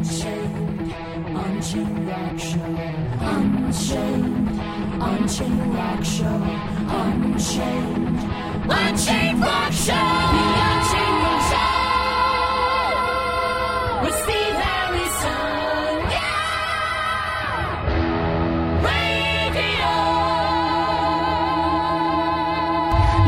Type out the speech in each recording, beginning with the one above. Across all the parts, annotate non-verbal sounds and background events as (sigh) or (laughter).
Unchained, Unchained Rock Show. Unchained, Unchained Rock Show. Unchained, Unchained Rock Show.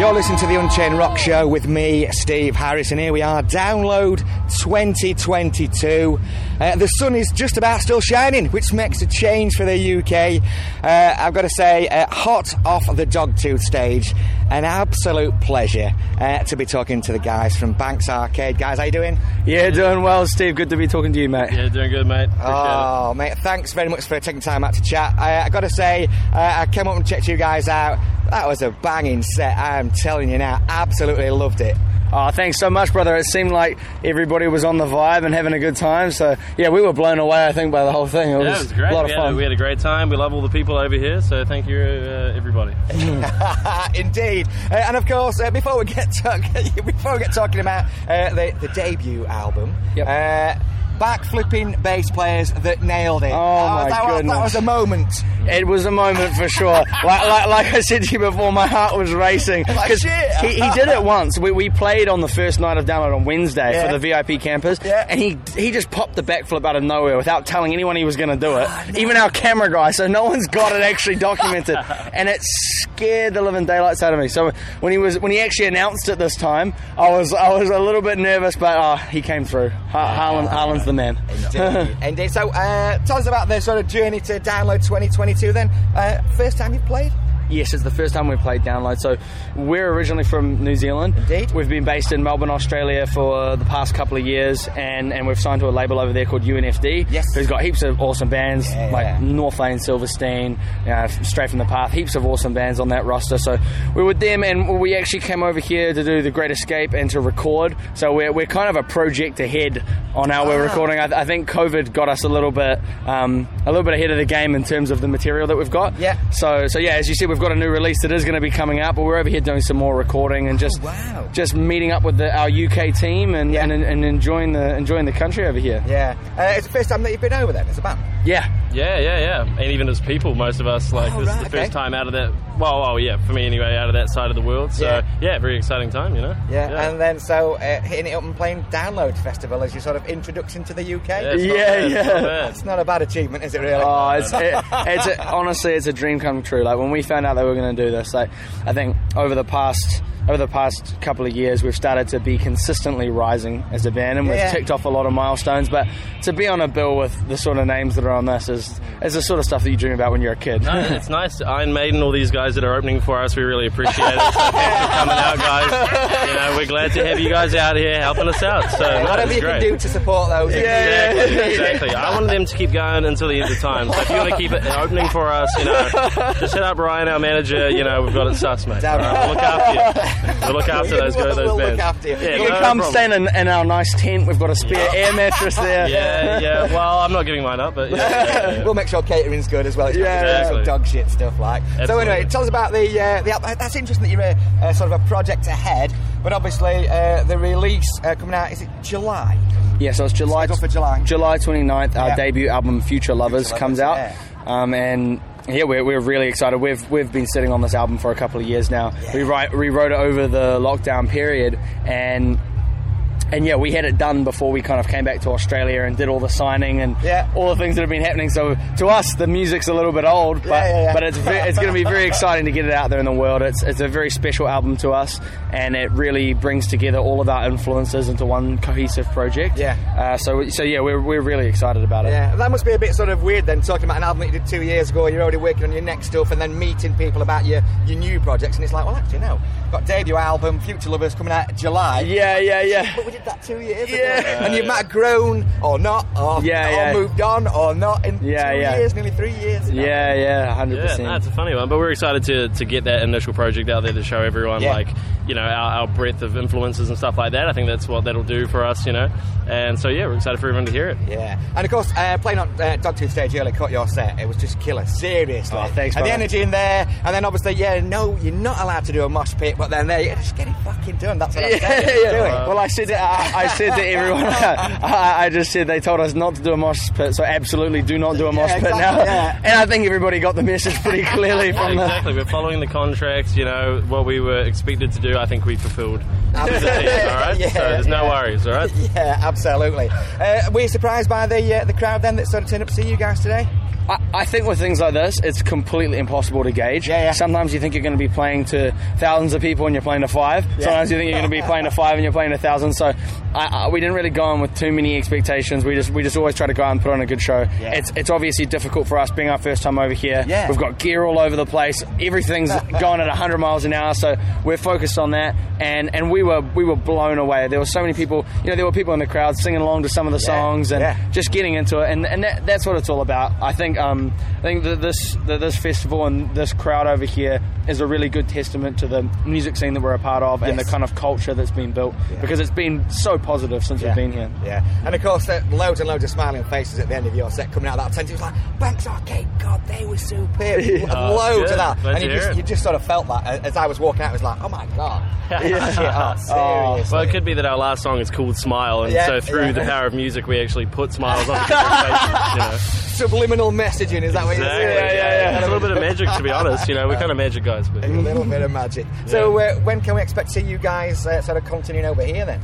You're listening to the Unchained Rock Show with me, Steve Harris, and here we are, download 2022. Uh, the sun is just about still shining, which makes a change for the UK. Uh, I've got to say, uh, hot off the Dogtooth stage, an absolute pleasure uh, to be talking to the guys from Banks Arcade. Guys, how you doing? Yeah, doing well, Steve. Good to be talking to you, mate. Yeah, doing good, mate. Appreciate Oh, mate, thanks very much for taking time out to chat. I've got to say, uh, I came up and checked you guys out. That was a banging set, I'm telling you now. Absolutely loved it. Oh, thanks so much, brother. It seemed like everybody was on the vibe and having a good time. So, yeah, we were blown away, I think, by the whole thing. It it. was, it was great. a lot of we, had, fun. we had a great time. We love all the people over here, so thank you, uh, everybody. (laughs) Indeed, uh, and of course, uh, before we get (laughs) talk- (laughs) before we get talking about uh, the, the debut album, Yep. Uh, backflipping bass players that nailed it. Oh, my that, was- goodness. that was a moment. It was a moment for sure. (laughs) like, like, like I said to you before, my heart was racing. Like 'Cause shit. He, he did it once. We, we played on the first night of download on Wednesday Yeah. for the VIP campers, Yeah. and he he just popped the backflip out of nowhere without telling anyone he was going to do it. Ah, Even our camera guy, so no one's got it actually documented, (laughs) and it scared the living daylights out of me. So when he was when he actually announced it this time, I was I was a little bit nervous, but oh, he came through. Har- Harlan, Harlan's the man. Indeed. (laughs) Indeed. So, uh, tell us about the sort of journey to download 2022. Then, uh, first time you've played. Yes, it's the first time we've played Download. So we're originally from New Zealand. Indeed. We've been based in Melbourne, Australia for the past couple of years, and, and we've signed to a label over there called UNFD. Yes. Who's got heaps of awesome bands Yeah, like yeah. Northlane, Silverstein, uh, Straight from the Path. Heaps of awesome bands on that roster. So we're with them, and we actually came over here to do the Great Escape and to record. So we're, we're kind of a project ahead on how we're Ah. recording. I, I think COVID got us a little bit um, a little bit ahead of the game in terms of the material that we've got. Yeah. So, so yeah, as you said, we've got a new release that is going to be coming out, but we're over here doing some more recording and just Oh, wow. just meeting up with the, our UK team and, Yeah. and and enjoying the enjoying the country over here. Yeah. Uh, it's the first time that you've been over there as a band. Yeah, Yeah, yeah, yeah. And even as people, most of us, like, Oh, this right, is the okay. first time out of that. Well, well, yeah, for me anyway, out of that side of the world. So, Yeah. yeah, very exciting time, you know? Yeah. And then, so uh, hitting it up and playing Download Festival as your sort of introduction to the UK. Yeah, it's not Yeah, bad, it's yeah. not. It's not a bad achievement, is it really? Oh, (laughs) it's it, it's a, honestly it's a dream come true. Like when we found out that we were going to do this, like I think over the past over the past couple of years, we've started to be consistently rising as a band, and Yeah. we've ticked off a lot of milestones. But to be on a bill with the sort of names that are on this is is the sort of stuff that you dream about when you're a kid. No, it's nice. Iron Maiden, all these guys that are opening for us, we really appreciate it. So thanks for coming out, guys. You know, we're glad to have you guys out here helping us out. So, no, Whatever it's you great. can do to support those. Exactly, exactly. I want them to keep going until the end of time. So if you want to keep it opening for us, you know, just hit up Ryan, our manager. You know, we've got it sus, mate. Damn All right, we'll look after you. We'll look after those, We'll- those we'll bands. look after you. Yeah, You no can come problem. stand in, in our nice tent. We've got a spare air mattress there. (laughs) Yeah, yeah. Well, I'm not giving mine up, but yeah, yeah, (laughs) yeah. We'll make sure catering's good as well. It's Yeah, not just exactly. dog shit stuff like. So anyway, tell us about the uh, the album. That's interesting that you're a, uh, sort of a project ahead, but obviously uh, the release uh, coming out is it July? Yeah, so it's July. Scheduled for July. July 29th, our Yeah. debut album Future Lovers Future comes out. yeah. Um, and yeah, we're, we're really excited. We've we've been sitting on this album for a couple of years now. Yeah. We write we wrote it over the lockdown period, and and yeah, we had it done before we kind of came back to Australia and did all the signing and Yeah. all the things that have been happening. So to us, the music's a little bit old, but Yeah, yeah, but it's it's going to be very exciting to get it out there in the world. It's it's a very special album to us, and it really brings together all of our influences into one cohesive project. Yeah. Uh, so so yeah, we're we're really excited about it. Yeah, that must be a bit sort of weird then, talking about an album that you did two years ago, you're already working on your next stuff, and then meeting people about your, your new projects, and it's like, well, actually, no. Got debut album, Future Lovers, coming out in July. Yeah, yeah, yeah. But didn't that two years Yeah. ago. And you might have grown or not, or, Yeah, or yeah. moved on or not in Yeah, two yeah. years, nearly three years. Yeah, yeah, hundred Yeah, percent. no, it's a funny one, but we're excited to, to get that initial project out there to show everyone, Yeah. like, you know, our, our breadth of influences and stuff like that. I think that's what that'll do for us, you know. And so, yeah, we're excited for everyone to hear it. Yeah, and of course, uh, playing on uh, Dogtooth stage earlier, cut your set. It was just killer, seriously. Oh, thanks, And the energy in there, and then obviously, yeah, no, you're not allowed to do a mosh pit, but then there, you just get it fucking done. That's what I'm (laughs) saying. Do it. Well, I said to, I, I said to everyone, (laughs) I, I just said they told us not to do a mosh pit, so absolutely do not do a mosh Yeah, pit exactly, now. yeah. And I think everybody got the message pretty (laughs) clearly Yeah, from the. exactly. We're following the contracts, you know, what we were expected to do, I think we fulfilled. Absolutely. All right? Yeah, so there's no yeah. worries, all right? Yeah, absolutely. Uh, were you surprised by the uh, the crowd then that sort of turned up to see you guys today? I, I think with things like this, it's completely impossible to gauge. Yeah, yeah. Sometimes you think you're going to be playing to thousands of people and you're playing to five. Sometimes you think you're going to be playing to five and you're playing to thousands. So I, I, we didn't really go in with too many expectations. We just we just always try to go out and put on a good show. Yeah. It's it's obviously difficult for us being our first time over here. Yeah. We've got gear all over the place. Everything's (laughs) going at 100 miles an hour. So we're focused on that. And and we were we were blown away. There were so many people. You know, there were people in the crowd singing along to some of the Yeah, songs and yeah. just getting into it, and, and that, that's what it's all about. I think um, I think that this that this festival and this crowd over here is a really good testament to the music scene that we're a part of and the kind of culture that's been built Yeah. because it's been so positive since Yeah. we've been here. Yeah, and of course, loads and loads of smiling faces at the end of your set coming out of that tent. It was like, Banks Arcade, God, they were superb. (laughs) Oh, loads good. of that. Glad and you just, it. you just sort of felt that as I was walking out. It was like, oh my God. Yeah. (laughs) Shit, oh, seriously. Well, it could be that our last song is called Smile, and Yeah, so through yeah. the power of music, we actually put smiles on (laughs) people's faces, you know. Subliminal messaging, is that what you're saying? yeah, yeah. yeah. It's a little bit of magic, to be honest. You know, we're kind of magic guys, but A little bit of magic. So, uh, when can we expect to see you guys uh, sort of continuing over here then?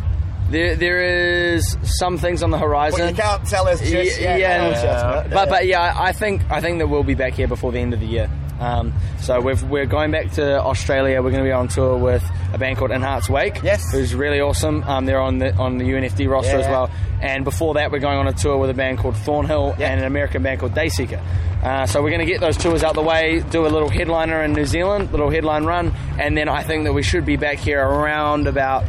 There, there is some things on the horizon. But you can't tell us just yeah, yet. yeah, yeah. but but yeah, I think I think that we'll be back here before the end of the year. Um, so we've, we're going back to Australia. We're going to be on tour with a band called In Heart's Wake, Yes. who's really awesome. Um, they're on the on the UNFD roster Yeah. as well. And before that, we're going on a tour with a band called Thornhill Yeah. and an American band called Dayseeker. Uh, so we're going to get those tours out the way, do a little headliner in New Zealand, little headline run, and then I think that we should be back here around about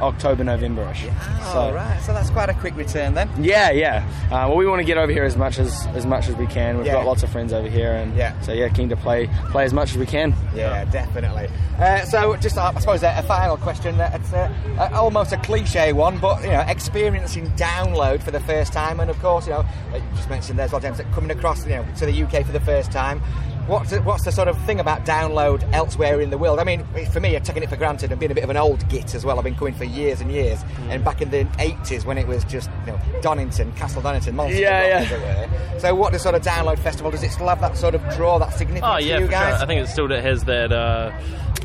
October, November-ish. Oh, so, right. So that's quite a quick return then. yeah, yeah. Uh, well, we want to get over here as much as as much as we can. We've Yeah. got lots of friends over here, and Yeah. so yeah, keen to play play as much as we can. Yeah, definitely. Uh, so, just uh, I suppose a, a final question. Uh, it's uh, uh, almost a cliche one, but you know, experiencing download for the first time, and of course, you know, you just mentioned there as of James, that coming across, you know, to the UK for the first time. What's the, what's the sort of thing about download elsewhere in the world? I mean, for me, I've taken it for granted and being a bit of an old git as well. I've been coming for years and years, and back in the 80s when it was just you know Donington, Castle Donington, Monster. Yeah, Rock, yeah. So, what the sort of download festival? Does it still have that sort of draw, that significance Oh yeah, to you guys? sure. I think it still has that uh,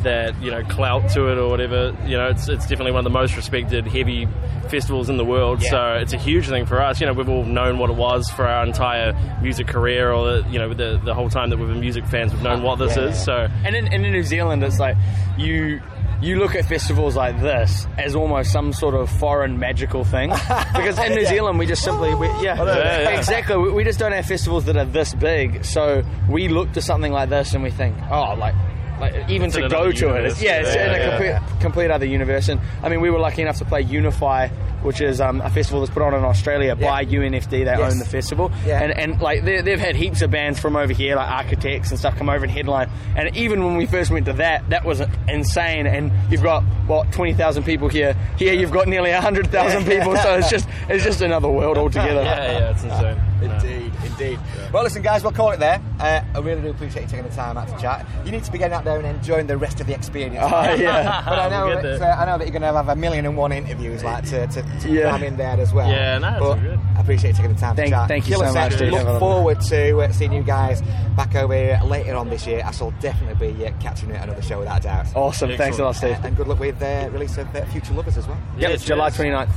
that you know clout to it or whatever. You know, it's, it's definitely one of the most respected heavy festivals in the world. Yeah. So it's a huge thing for us. You know, we've all known what it was for our entire music career, or the, you know, the the whole time that we've been music fans, we've known what this Yeah. is. So And in, and in New Zealand, it's like you you look at festivals like this as almost some sort of foreign magical thing (laughs) because in New Yeah. Zealand we just simply we, yeah, Yeah, yeah. exactly we, we just don't have festivals that are this big so we look to something like this and we think oh like like even It's to go to it it's, yeah it's in a complete, complete other universe and I mean we were lucky enough to play Unify which is um, a festival that's put on in Australia Yeah. by UNFD they Yes. own the festival Yeah. and and like they, they've had heaps of bands from over here, like architects and stuff, come over and headline. And even when we first went to that, that was insane. And you've got what twenty thousand people here. Here you've got nearly hundred thousand people. So it's just it's just another world (laughs) altogether. yeah, yeah, it's insane. Indeed, indeed. Well, listen, guys, we'll call it there. Uh, I really do appreciate you taking the time out to chat. You need to be getting out there and enjoying the rest of the experience. Oh, yeah. (laughs) but I know, (laughs) We'll that, uh, I know that you're going to have a million and one interviews like to, to, to Yeah. cram in there as well. Yeah, no, it's but good. I appreciate you taking the time Thank- to chat. thank you Killer so much, set. dude. Look forward to uh, seeing you guys back over here later on this year. I shall definitely be uh, catching you at another show without a doubt. Awesome. Thanks a lot, Steve. Uh, and good luck with the release of uh, Future Lovers as well. Yep, Yes, July yes. 29th.